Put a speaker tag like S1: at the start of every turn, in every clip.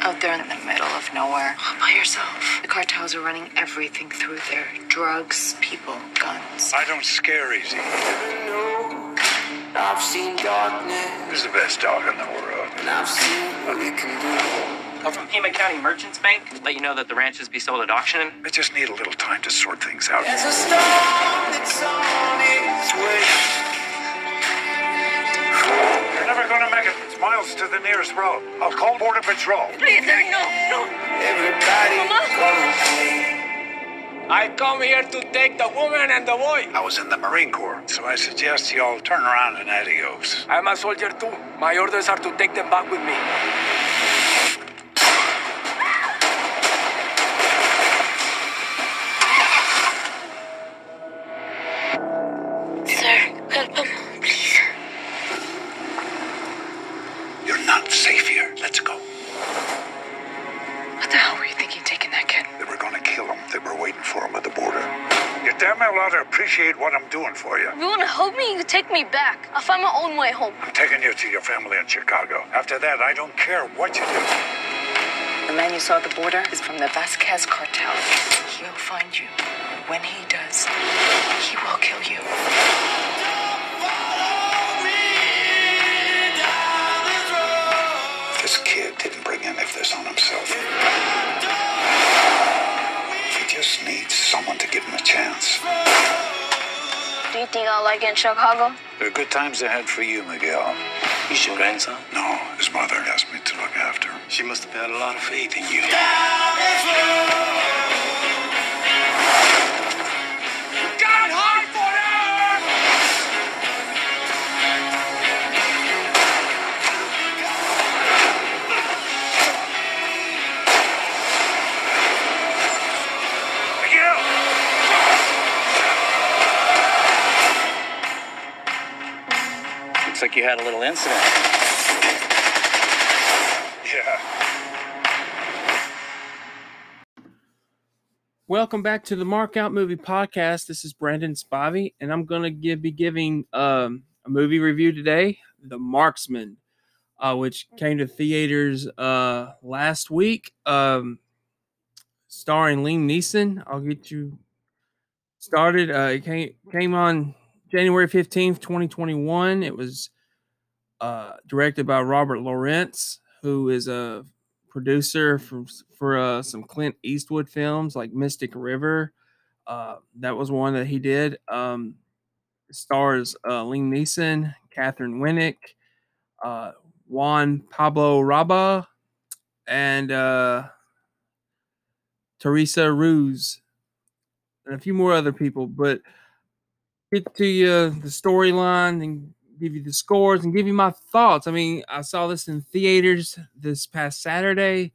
S1: out there in the middle of nowhere.
S2: All by yourself.
S1: The cartels are running everything through there drugs, people, guns.
S3: I don't scare easy.
S4: I've seen darkness,
S3: Who's the best dog in the world?
S4: and I've seen what it can do.
S5: I'm from Pima County Merchants Bank. Let you know that the ranches be sold at auction.
S3: I just need a little time to sort things out.
S4: There's a storm that's on its way.
S3: You're never gonna make it. It's miles to the nearest road. I'll call Border Patrol.
S2: Please, sir, no, no.
S4: Everybody
S2: Mama.
S6: I come here to take the woman and the boy.
S3: I was in the Marine Corps, so I suggest you all turn around and adios.
S6: I'm a soldier too. My orders are to take them back with me.
S3: To
S2: help me, you take me back. I'll find my own way home.
S3: I'm taking you to your family in Chicago. After that, I don't care what you do.
S1: The man you saw at the border is from the Vasquez cartel. He'll find you. When he does, he will kill you.
S3: This kid didn't bring any of this on himself. He just needs someone to give him a chance.
S2: Do you think I'll like it in Chicago?
S3: There are good times ahead for you, Miguel.
S6: He's your grandson.
S3: No, his mother asked me to look after him.
S6: She must have had a lot of faith in you.
S5: Like you had a little incident.
S3: Yeah.
S7: Welcome back to the Mark Out Movie Podcast. This is Brandon Spivey, and I'm going to give, be giving um, a movie review today, The Marksman, uh, which came to theaters uh, last week, um, starring Liam Neeson. I'll get you started. Uh, it came, came on January 15th, 2021. It was uh, directed by Robert Lorenz, who is a producer for for uh, some Clint Eastwood films like Mystic River. Uh, that was one that he did. Um, stars uh, Liam Neeson, Katheryn Winnick, uh, Juan Pablo Raba, and uh, Teresa Ruiz, and a few more other people. But get to you the storyline and give you the scores and give you my thoughts. I mean, I saw this in theaters this past Saturday.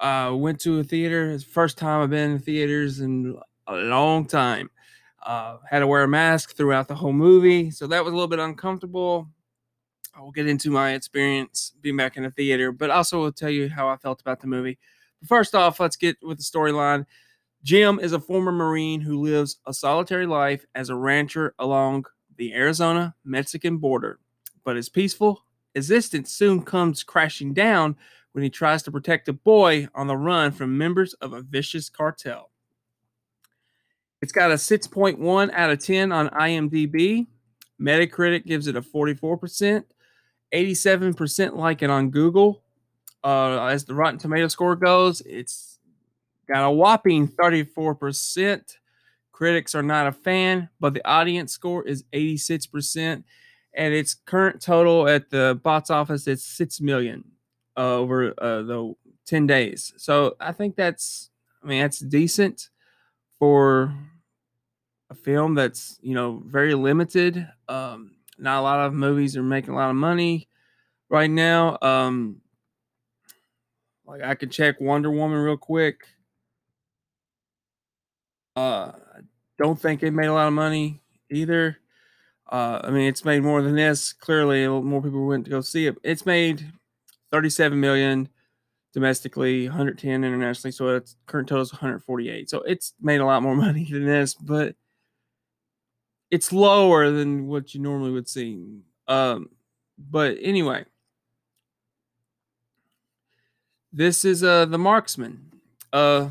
S7: Uh, went to a theater. It's the first time I've been in theaters in a long time. Uh, had to wear a mask throughout the whole movie, so that was a little bit uncomfortable. I will get into my experience being back in the theater, but also will tell you how I felt about the movie. But first off, let's get with the storyline. Jim is a former Marine who lives a solitary life as a rancher along the Arizona Mexican border. But his peaceful existence soon comes crashing down when he tries to protect a boy on the run from members of a vicious cartel. It's got a 6.1 out of 10 on IMDb. Metacritic gives it a 44%, 87% like it on Google. Uh, as the Rotten Tomato score goes, it's got a whopping 34%. Critics are not a fan, but the audience score is 86%. And its current total at the box office is 6 million uh, over uh, the 10 days. So I think that's, I mean, that's decent for a film that's, you know, very limited. Um, not a lot of movies are making a lot of money right now. Um, like I could check Wonder Woman real quick. Uh, don't think it made a lot of money either. Uh, I mean, it's made more than this. Clearly, more people went to go see it. It's made 37 million domestically, 110 internationally. So its current total is 148. So it's made a lot more money than this, but it's lower than what you normally would see. Um, but anyway, This is uh the Marksman. Uh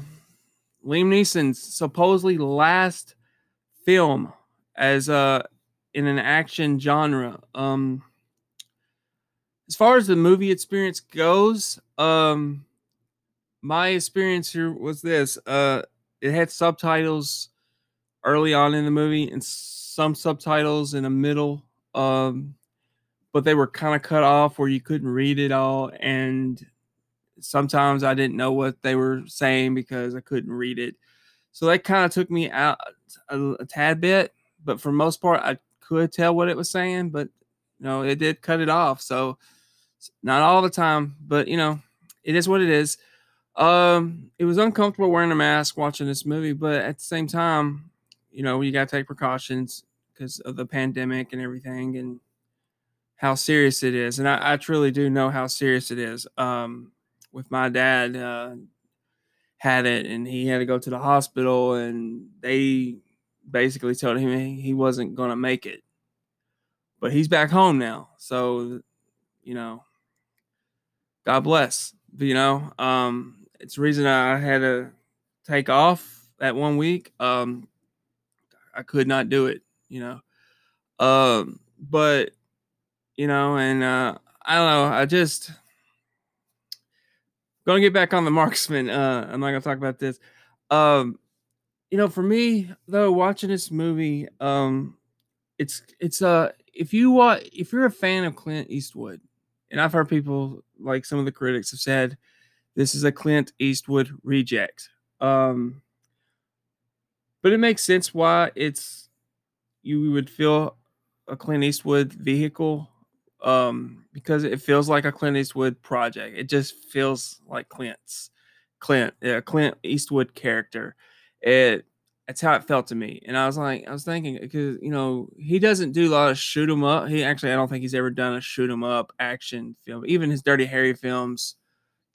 S7: Liam Neeson's supposedly last film as uh in an action genre. Um as far as the movie experience goes, um my experience here was this. Uh it had subtitles early on in the movie and some subtitles in the middle. Um but they were kind of cut off where you couldn't read it all and sometimes I didn't know what they were saying because I couldn't read it. So that kind of took me out a, a, tad bit, but for most part, I could tell what it was saying, but you know, it did cut it off. So not all the time, but you know, it is what it is. Um, it was uncomfortable wearing a mask watching this movie, but at the same time, you know, you got to take precautions because of the pandemic and everything and how serious it is. And I, I truly do know how serious it is. Um, with my dad uh, had it and he had to go to the hospital and they basically told him he wasn't going to make it. But he's back home now so you know god bless you know um it's reason i had to take off that one week um i could not do it you know um but you know and uh i don't know i just Gonna get back on the marksman. Uh, I'm not gonna talk about this. Um, you know, for me though, watching this movie, um, it's it's uh if you watch if you're a fan of Clint Eastwood, and I've heard people like some of the critics have said this is a Clint Eastwood reject. Um, but it makes sense why it's you would feel a Clint Eastwood vehicle um, because it feels like a Clint Eastwood project. It just feels like Clint's Clint, yeah, Clint Eastwood character. It that's how it felt to me. And I was like, I was thinking because you know he doesn't do a lot of shoot 'em up. He actually, I don't think he's ever done a shoot 'em up action film. Even his Dirty Harry films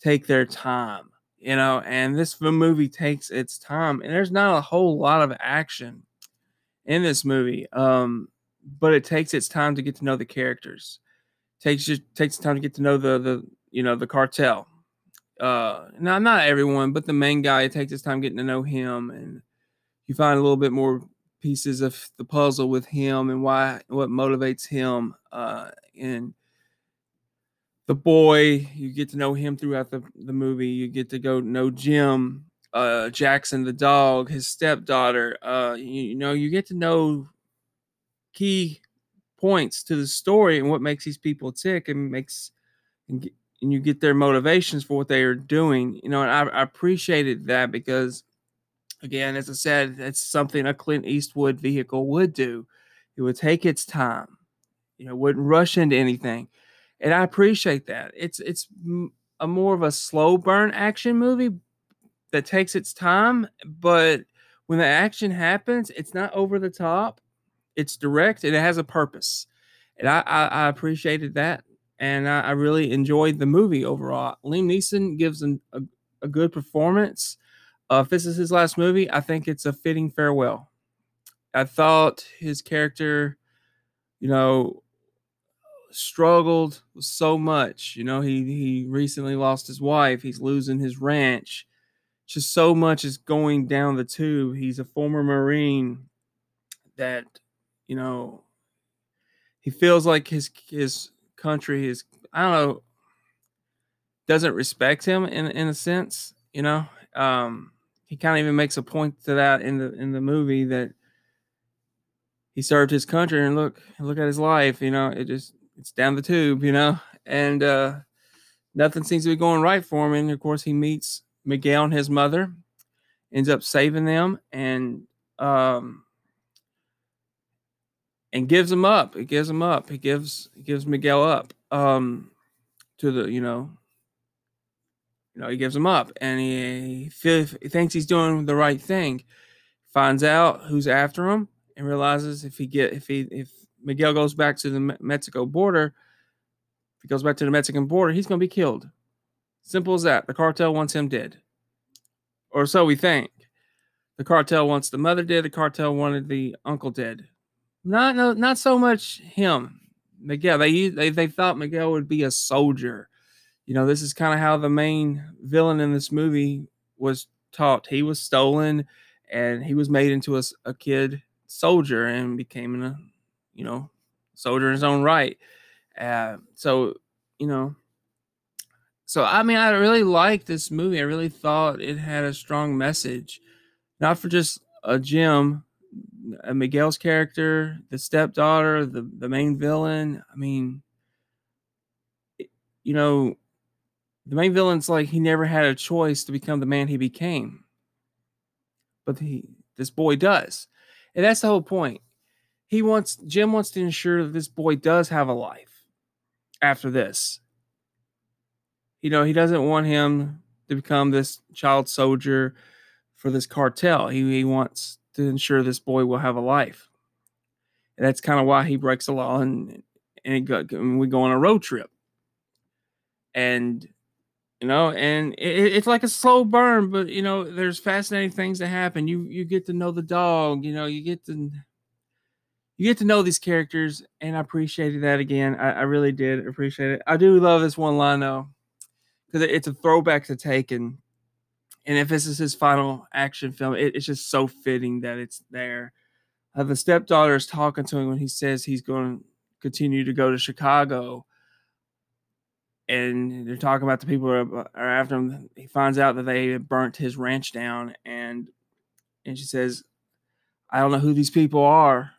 S7: take their time, you know. And this movie takes its time, and there's not a whole lot of action in this movie. Um, but it takes its time to get to know the characters takes takes time to get to know the the you know the cartel. Uh, now not everyone, but the main guy. It takes his time getting to know him, and you find a little bit more pieces of the puzzle with him and why what motivates him. Uh, and the boy, you get to know him throughout the the movie. You get to go know Jim, uh, Jackson the dog, his stepdaughter. Uh, you, you know, you get to know key points to the story and what makes these people tick and makes and, and you get their motivations for what they are doing you know and I, I appreciated that because again as i said it's something a clint eastwood vehicle would do. It would take its time you know wouldn't rush into anything and i appreciate that. It's it's a more of a slow burn action movie that takes its time but when the action happens it's not over the top it's direct and it has a purpose. And I, I, I appreciated that. And I, I, really enjoyed the movie overall. Liam Neeson gives an, a, a good performance. Uh, if this is his last movie, I think it's a fitting farewell. I thought his character, you know, struggled so much. You know, he he recently lost his wife. He's losing his ranch. Just so much is going down the tube. He's a former Marine that you know, he feels like his his country is I don't know doesn't respect him in in a sense, you know. Um he kind of even makes a point to that in the in the movie that he served his country and look look at his life, you know, it just it's down the tube, you know, and uh nothing seems to be going right for him. And of course he meets Miguel and his mother, ends up saving them and um and gives him up. He gives him up. He gives gives Miguel up um, to the you know you know he gives him up, and he, he thinks he's doing the right thing. Finds out who's after him, and realizes if he get if he if Miguel goes back to the Mexico border, if he goes back to the Mexican border, he's going to be killed. Simple as that. The cartel wants him dead, or so we think. The cartel wants the mother dead. The cartel wanted the uncle dead not no, not so much him. Miguel. They they they thought Miguel would be a soldier, you know, this is kind of how the main villain in this movie was taught. He was stolen and he was made into a, a kid soldier and became a, you know, soldier in his own right. Uh, so, you know, so I mean, I really liked this movie. I really thought it had a strong message, not for just a uh, Uh, Miguel's character, the stepdaughter, the the main villain. I mean, you know, the main villain's like he never had a choice to become the man he became, but he this boy does, and that's the whole point. He wants Jim wants to ensure that this boy does have a life after this. You know, he doesn't want him to become this child soldier for this cartel. He, he wants to ensure this boy will have a life. And that's kind of why he breaks the law and and, go, and we go on a road trip. And you know, and it, it's like a slow burn, but you know, there's fascinating things that happen. You you get to know the dog, you know, you get to you get to know these characters, and I appreciated that again. I, I really did appreciate it. I do love this one line though, because it's a throwback to Taken, and if this is his final action film, it, it's just so fitting that it's there. Uh, the stepdaughter is talking to him when he says he's going to continue to go to Chicago, and they're talking about the people who are, are after him. He finds out that they burnt his ranch down, and and she says, "I don't know who these people are,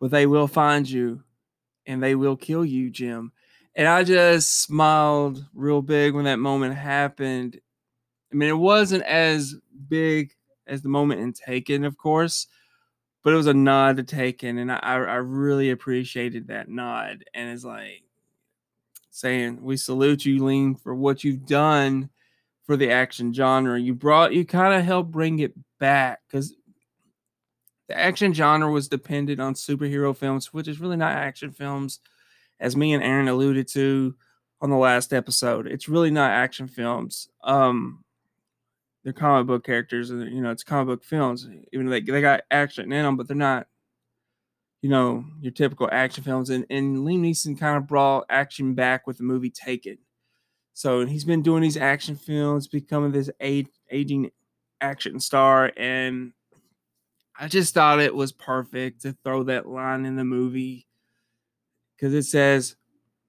S7: but they will find you, and they will kill you, Jim." And I just smiled real big when that moment happened. I mean, it wasn't as big as the moment in Taken, of course, but it was a nod to Taken, and I, I really appreciated that nod. And it's like saying, "We salute you, Liam, for what you've done for the action genre. You brought, you kind of helped bring it back because the action genre was dependent on superhero films, which is really not action films, as me and Aaron alluded to on the last episode. It's really not action films. Um, they're comic book characters, and you know it's comic book films. Even they they got action in them, but they're not, you know, your typical action films. And and Liam Neeson kind of brought action back with the movie Taken. So he's been doing these action films, becoming this age, aging action star, and I just thought it was perfect to throw that line in the movie because it says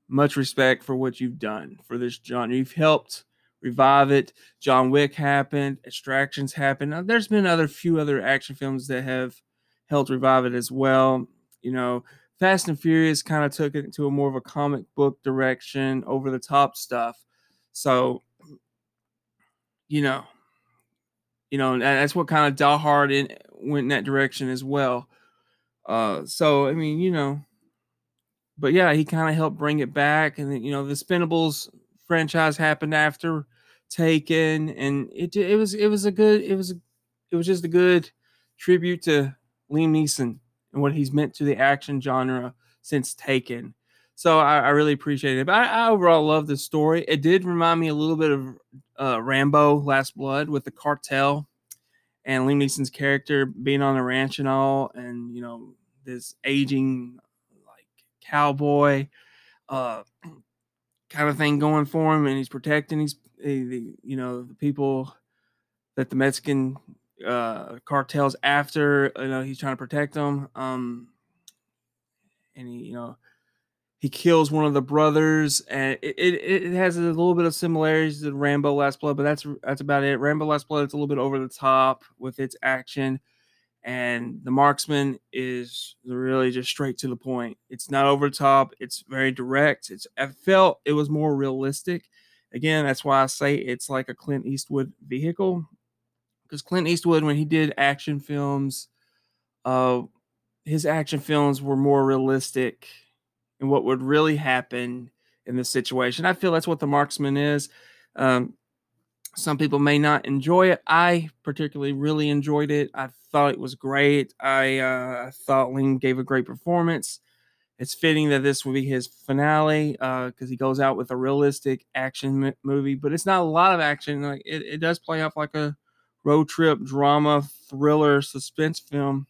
S7: much respect for what you've done for this genre. You've helped revive it. John Wick happened, Extractions happened. Now, there's been other few other action films that have helped revive it as well. You know, Fast and Furious kind of took it into a more of a comic book direction, over the top stuff. So, you know, you know, that's what kind of Die Hard in, went in that direction as well. Uh, so I mean, you know, but yeah, he kind of helped bring it back, and you know, the Expendables franchise happened after Taken, and it it was it was a good it was it was just a good tribute to Liam Neeson and what he's meant to the action genre since Taken. So I, I really appreciate it. But I, I overall love the story. It did remind me a little bit of uh, Rambo: Last Blood with the cartel and Liam Neeson's character being on the ranch and all, and you know this aging like cowboy uh, kind of thing going for him, and he's protecting these the you know the people that the Mexican uh, cartels after. You know he's trying to protect them, um, and he you know he kills one of the brothers, and it, it, it has a little bit of similarities to Rambo Last Blood, but that's that's about it. Rambo Last Blood it's a little bit over the top with its action, and the Marksman is really just straight to the point. It's not over the top. It's very direct. It's I felt it was more realistic. Again, that's why I say it's like a Clint Eastwood vehicle, because Clint Eastwood when he did action films, uh, his action films were more realistic and what would really happen in this situation. I feel that's what the marksman is. Um, some people may not enjoy it. I particularly really enjoyed it. I thought it was great. I uh, thought Liam gave a great performance. It's fitting that this would be his finale because uh, he goes out with a realistic action movie, but it's not a lot of action. Like it, it does play off like a road trip drama, thriller, suspense film.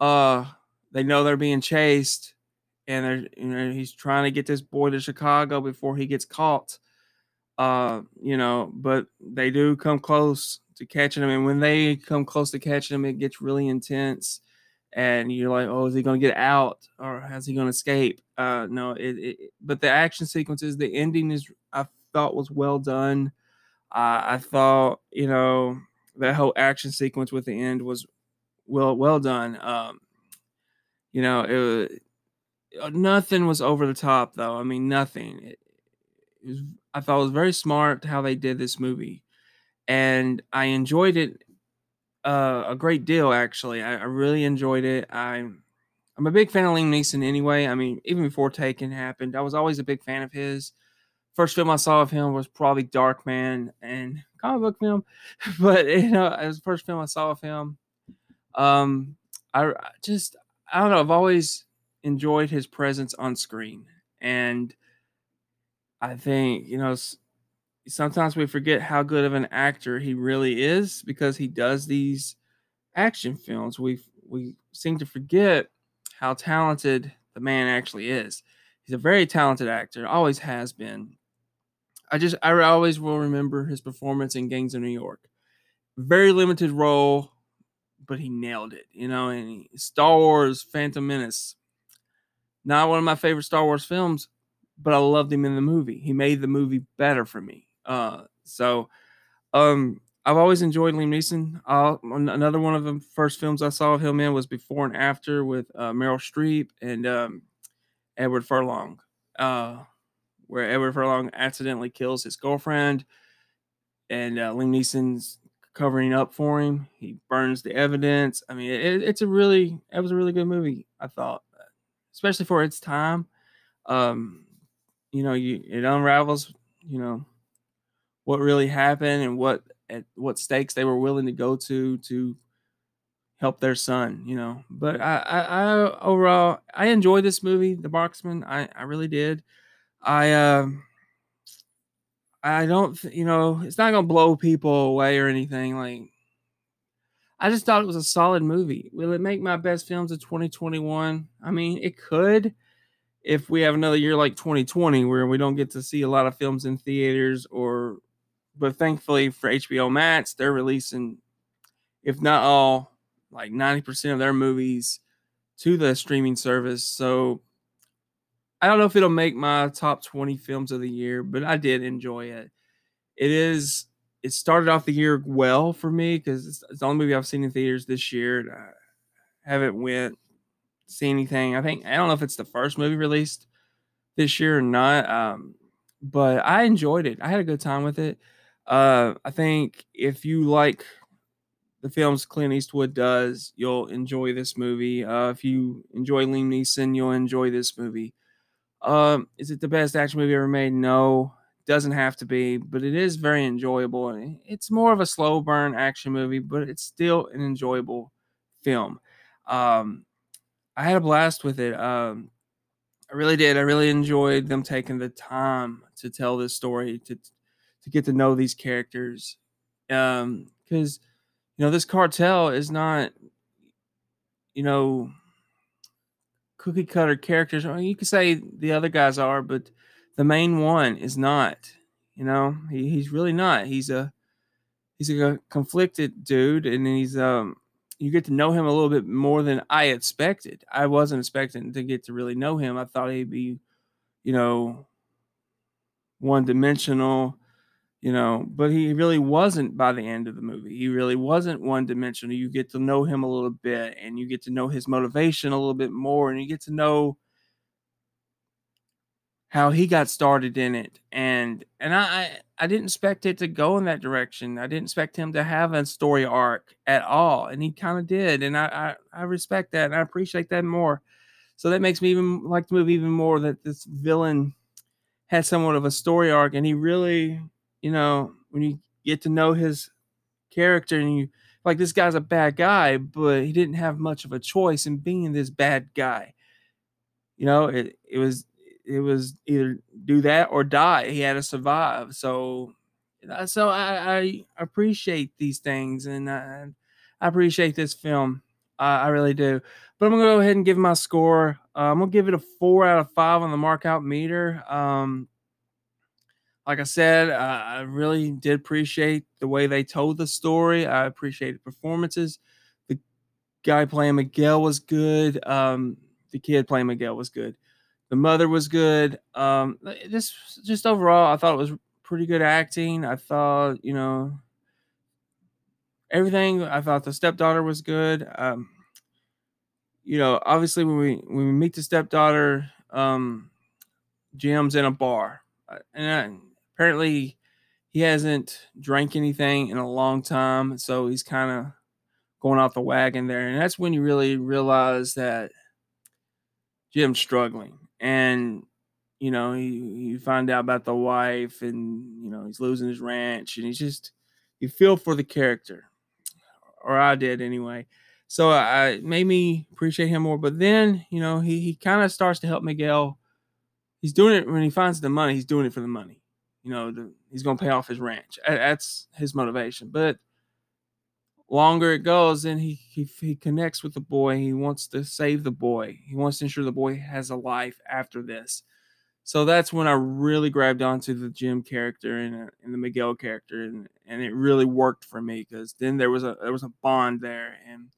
S7: Uh, they know they're being chased and they're, you know, he's trying to get this boy to Chicago before he gets caught. Uh, you know, but they do come close to catching them, and when they come close to catching them, it gets really intense. And you're like, oh, is he going to get out, or how's he going to escape? Uh, no, it, it. But the action sequences, the ending is, I thought was well done. Uh, I thought, you know, that whole action sequence with the end was well well done. Um, you know, it was, uh, nothing was over the top though. I mean, nothing. It, it was, I thought it was very smart how they did this movie, and I enjoyed it uh, a great deal. Actually, I, I really enjoyed it. I'm I'm a big fan of Liam Neeson anyway. I mean, even before Taken happened, I was always a big fan of his. First film I saw of him was probably Darkman and comic book film, but you know, it was the first film I saw of him. Um, I just I don't know. I've always enjoyed his presence on screen, and I think you know sometimes we forget how good of an actor he really is because he does these action films. We we seem to forget how talented the man actually is. He's a very talented actor, always has been. I just I always will remember his performance in Gangs of New York. Very limited role, but he nailed it, you know. And Star Wars: Phantom Menace, not one of my favorite Star Wars films, but I loved him in the movie. He made the movie better for me. Uh, so, um, I've always enjoyed Liam Neeson. Uh, another one of the first films I saw of him in was Before and After with uh, Meryl Streep and um, Edward Furlong. Uh, where Edward Furlong accidentally kills his girlfriend, and uh, Liam Neeson's covering up for him. He burns the evidence. I mean, it, it's a really it was a really good movie. I thought, especially for its time. Um, you know, you it unravels. You know what really happened and what at what stakes they were willing to go to to help their son, you know. But I, I, I overall, I enjoyed this movie, The Marksman. I, I really did. I um I don't you know it's not gonna blow people away or anything like I just thought it was a solid movie. Will it make my best films of 2021? I mean, it could if we have another year like 2020 where we don't get to see a lot of films in theaters or but thankfully for HBO Max, they're releasing if not all like 90% of their movies to the streaming service. So I don't know if it'll make my top 20 films of the year, but I did enjoy it. It is, it started off the year well for me because it's, it's, the only movie I've seen in theaters this year. And I haven't went see anything. I think, I don't know if it's the first movie released this year or not. Um, but I enjoyed it. I had a good time with it. Uh, I think if you like the films Clint Eastwood does, you'll enjoy this movie. Uh, if you enjoy Liam Neeson, you'll enjoy this movie. Um, is it the best action movie ever made? No, doesn't have to be, but it is very enjoyable. It's more of a slow burn action movie, but it's still an enjoyable film. Um, I had a blast with it. Um, I really did. I really enjoyed them taking the time to tell this story to to get to know these characters. Um, because you know this cartel is not, you know, cookie cutter characters. You could say the other guys are, but the main one is not. You know, he, he's really not. He's a he's a conflicted dude, and he's um you get to know him a little bit more than I expected. I wasn't expecting to get to really know him. I thought he'd be, you know, one dimensional you know, but he really wasn't by the end of the movie. He really wasn't one dimensional. You get to know him a little bit and you get to know his motivation a little bit more and you get to know how he got started in it. And and I I didn't expect it to go in that direction. I didn't expect him to have a story arc at all. And he kind of did. And I, I I respect that and I appreciate that more. So that makes me even like the movie even more that this villain had somewhat of a story arc and he really you know, when you get to know his character and you like this guy's a bad guy, but he didn't have much of a choice in being this bad guy. You know, it it was it was either do that or die. He had to survive. So so I, I appreciate these things and I, I appreciate this film. I, I really do. But I'm gonna go ahead and give my score. Uh, I'm gonna give it a four out of five on the mark out meter. Um, like I said, uh, I really did appreciate the way they told the story. I appreciated performances. The guy playing Miguel was good. Um, the kid playing Miguel was good. The mother was good. Um, just just overall, I thought it was pretty good acting. I thought you know everything. I thought the stepdaughter was good. Um, you know, obviously when we when we meet the stepdaughter, um, Jim's in a bar, uh, and apparently he hasn't drank anything in a long time, so he's kind of going off the wagon there, and that's when you really realize that Jim's struggling, and you know he you find out about the wife, and you know he's losing his ranch, and he's just you feel for the character, or I did anyway. So I made me appreciate him more. But then you know he he kind of starts to help Miguel. He's doing it when he finds the money. He's doing it for the money. You know the, he's going to pay off his ranch. That's his motivation. But longer it goes, then he, he he connects with the boy. He wants to save the boy. He wants to ensure the boy has a life after this. So that's when I really grabbed onto the Jim character and, uh, and the Miguel character, and, and it really worked for me because then there was a there was a bond there, and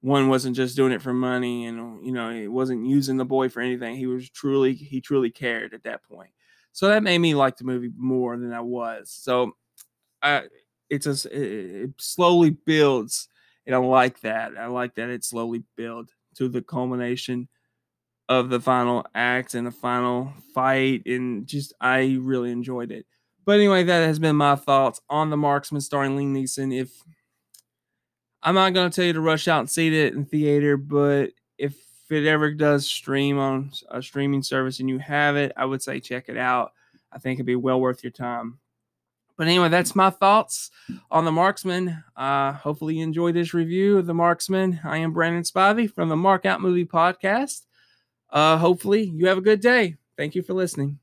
S7: one wasn't just doing it for money, and you know he wasn't using the boy for anything. He was truly he truly cared at that point. So that made me like the movie more than I was. So I it's a it slowly builds, and I like that. I like that it slowly builds to the culmination of the final act and the final fight, and just I really enjoyed it. But anyway, that has been my thoughts on the Marksman starring Liam Neeson. If I'm not going to tell you to rush out and see it in theater, but if it ever does stream on a streaming service and you have it, I would say check it out. I think it'd be well worth your time. But anyway, that's my thoughts on the Marksman. Uh, hopefully, you enjoyed this review of the Marksman. I am Brandon Spivey from the Mark Out Movie Podcast. Uh, hopefully, you have a good day. Thank you for listening.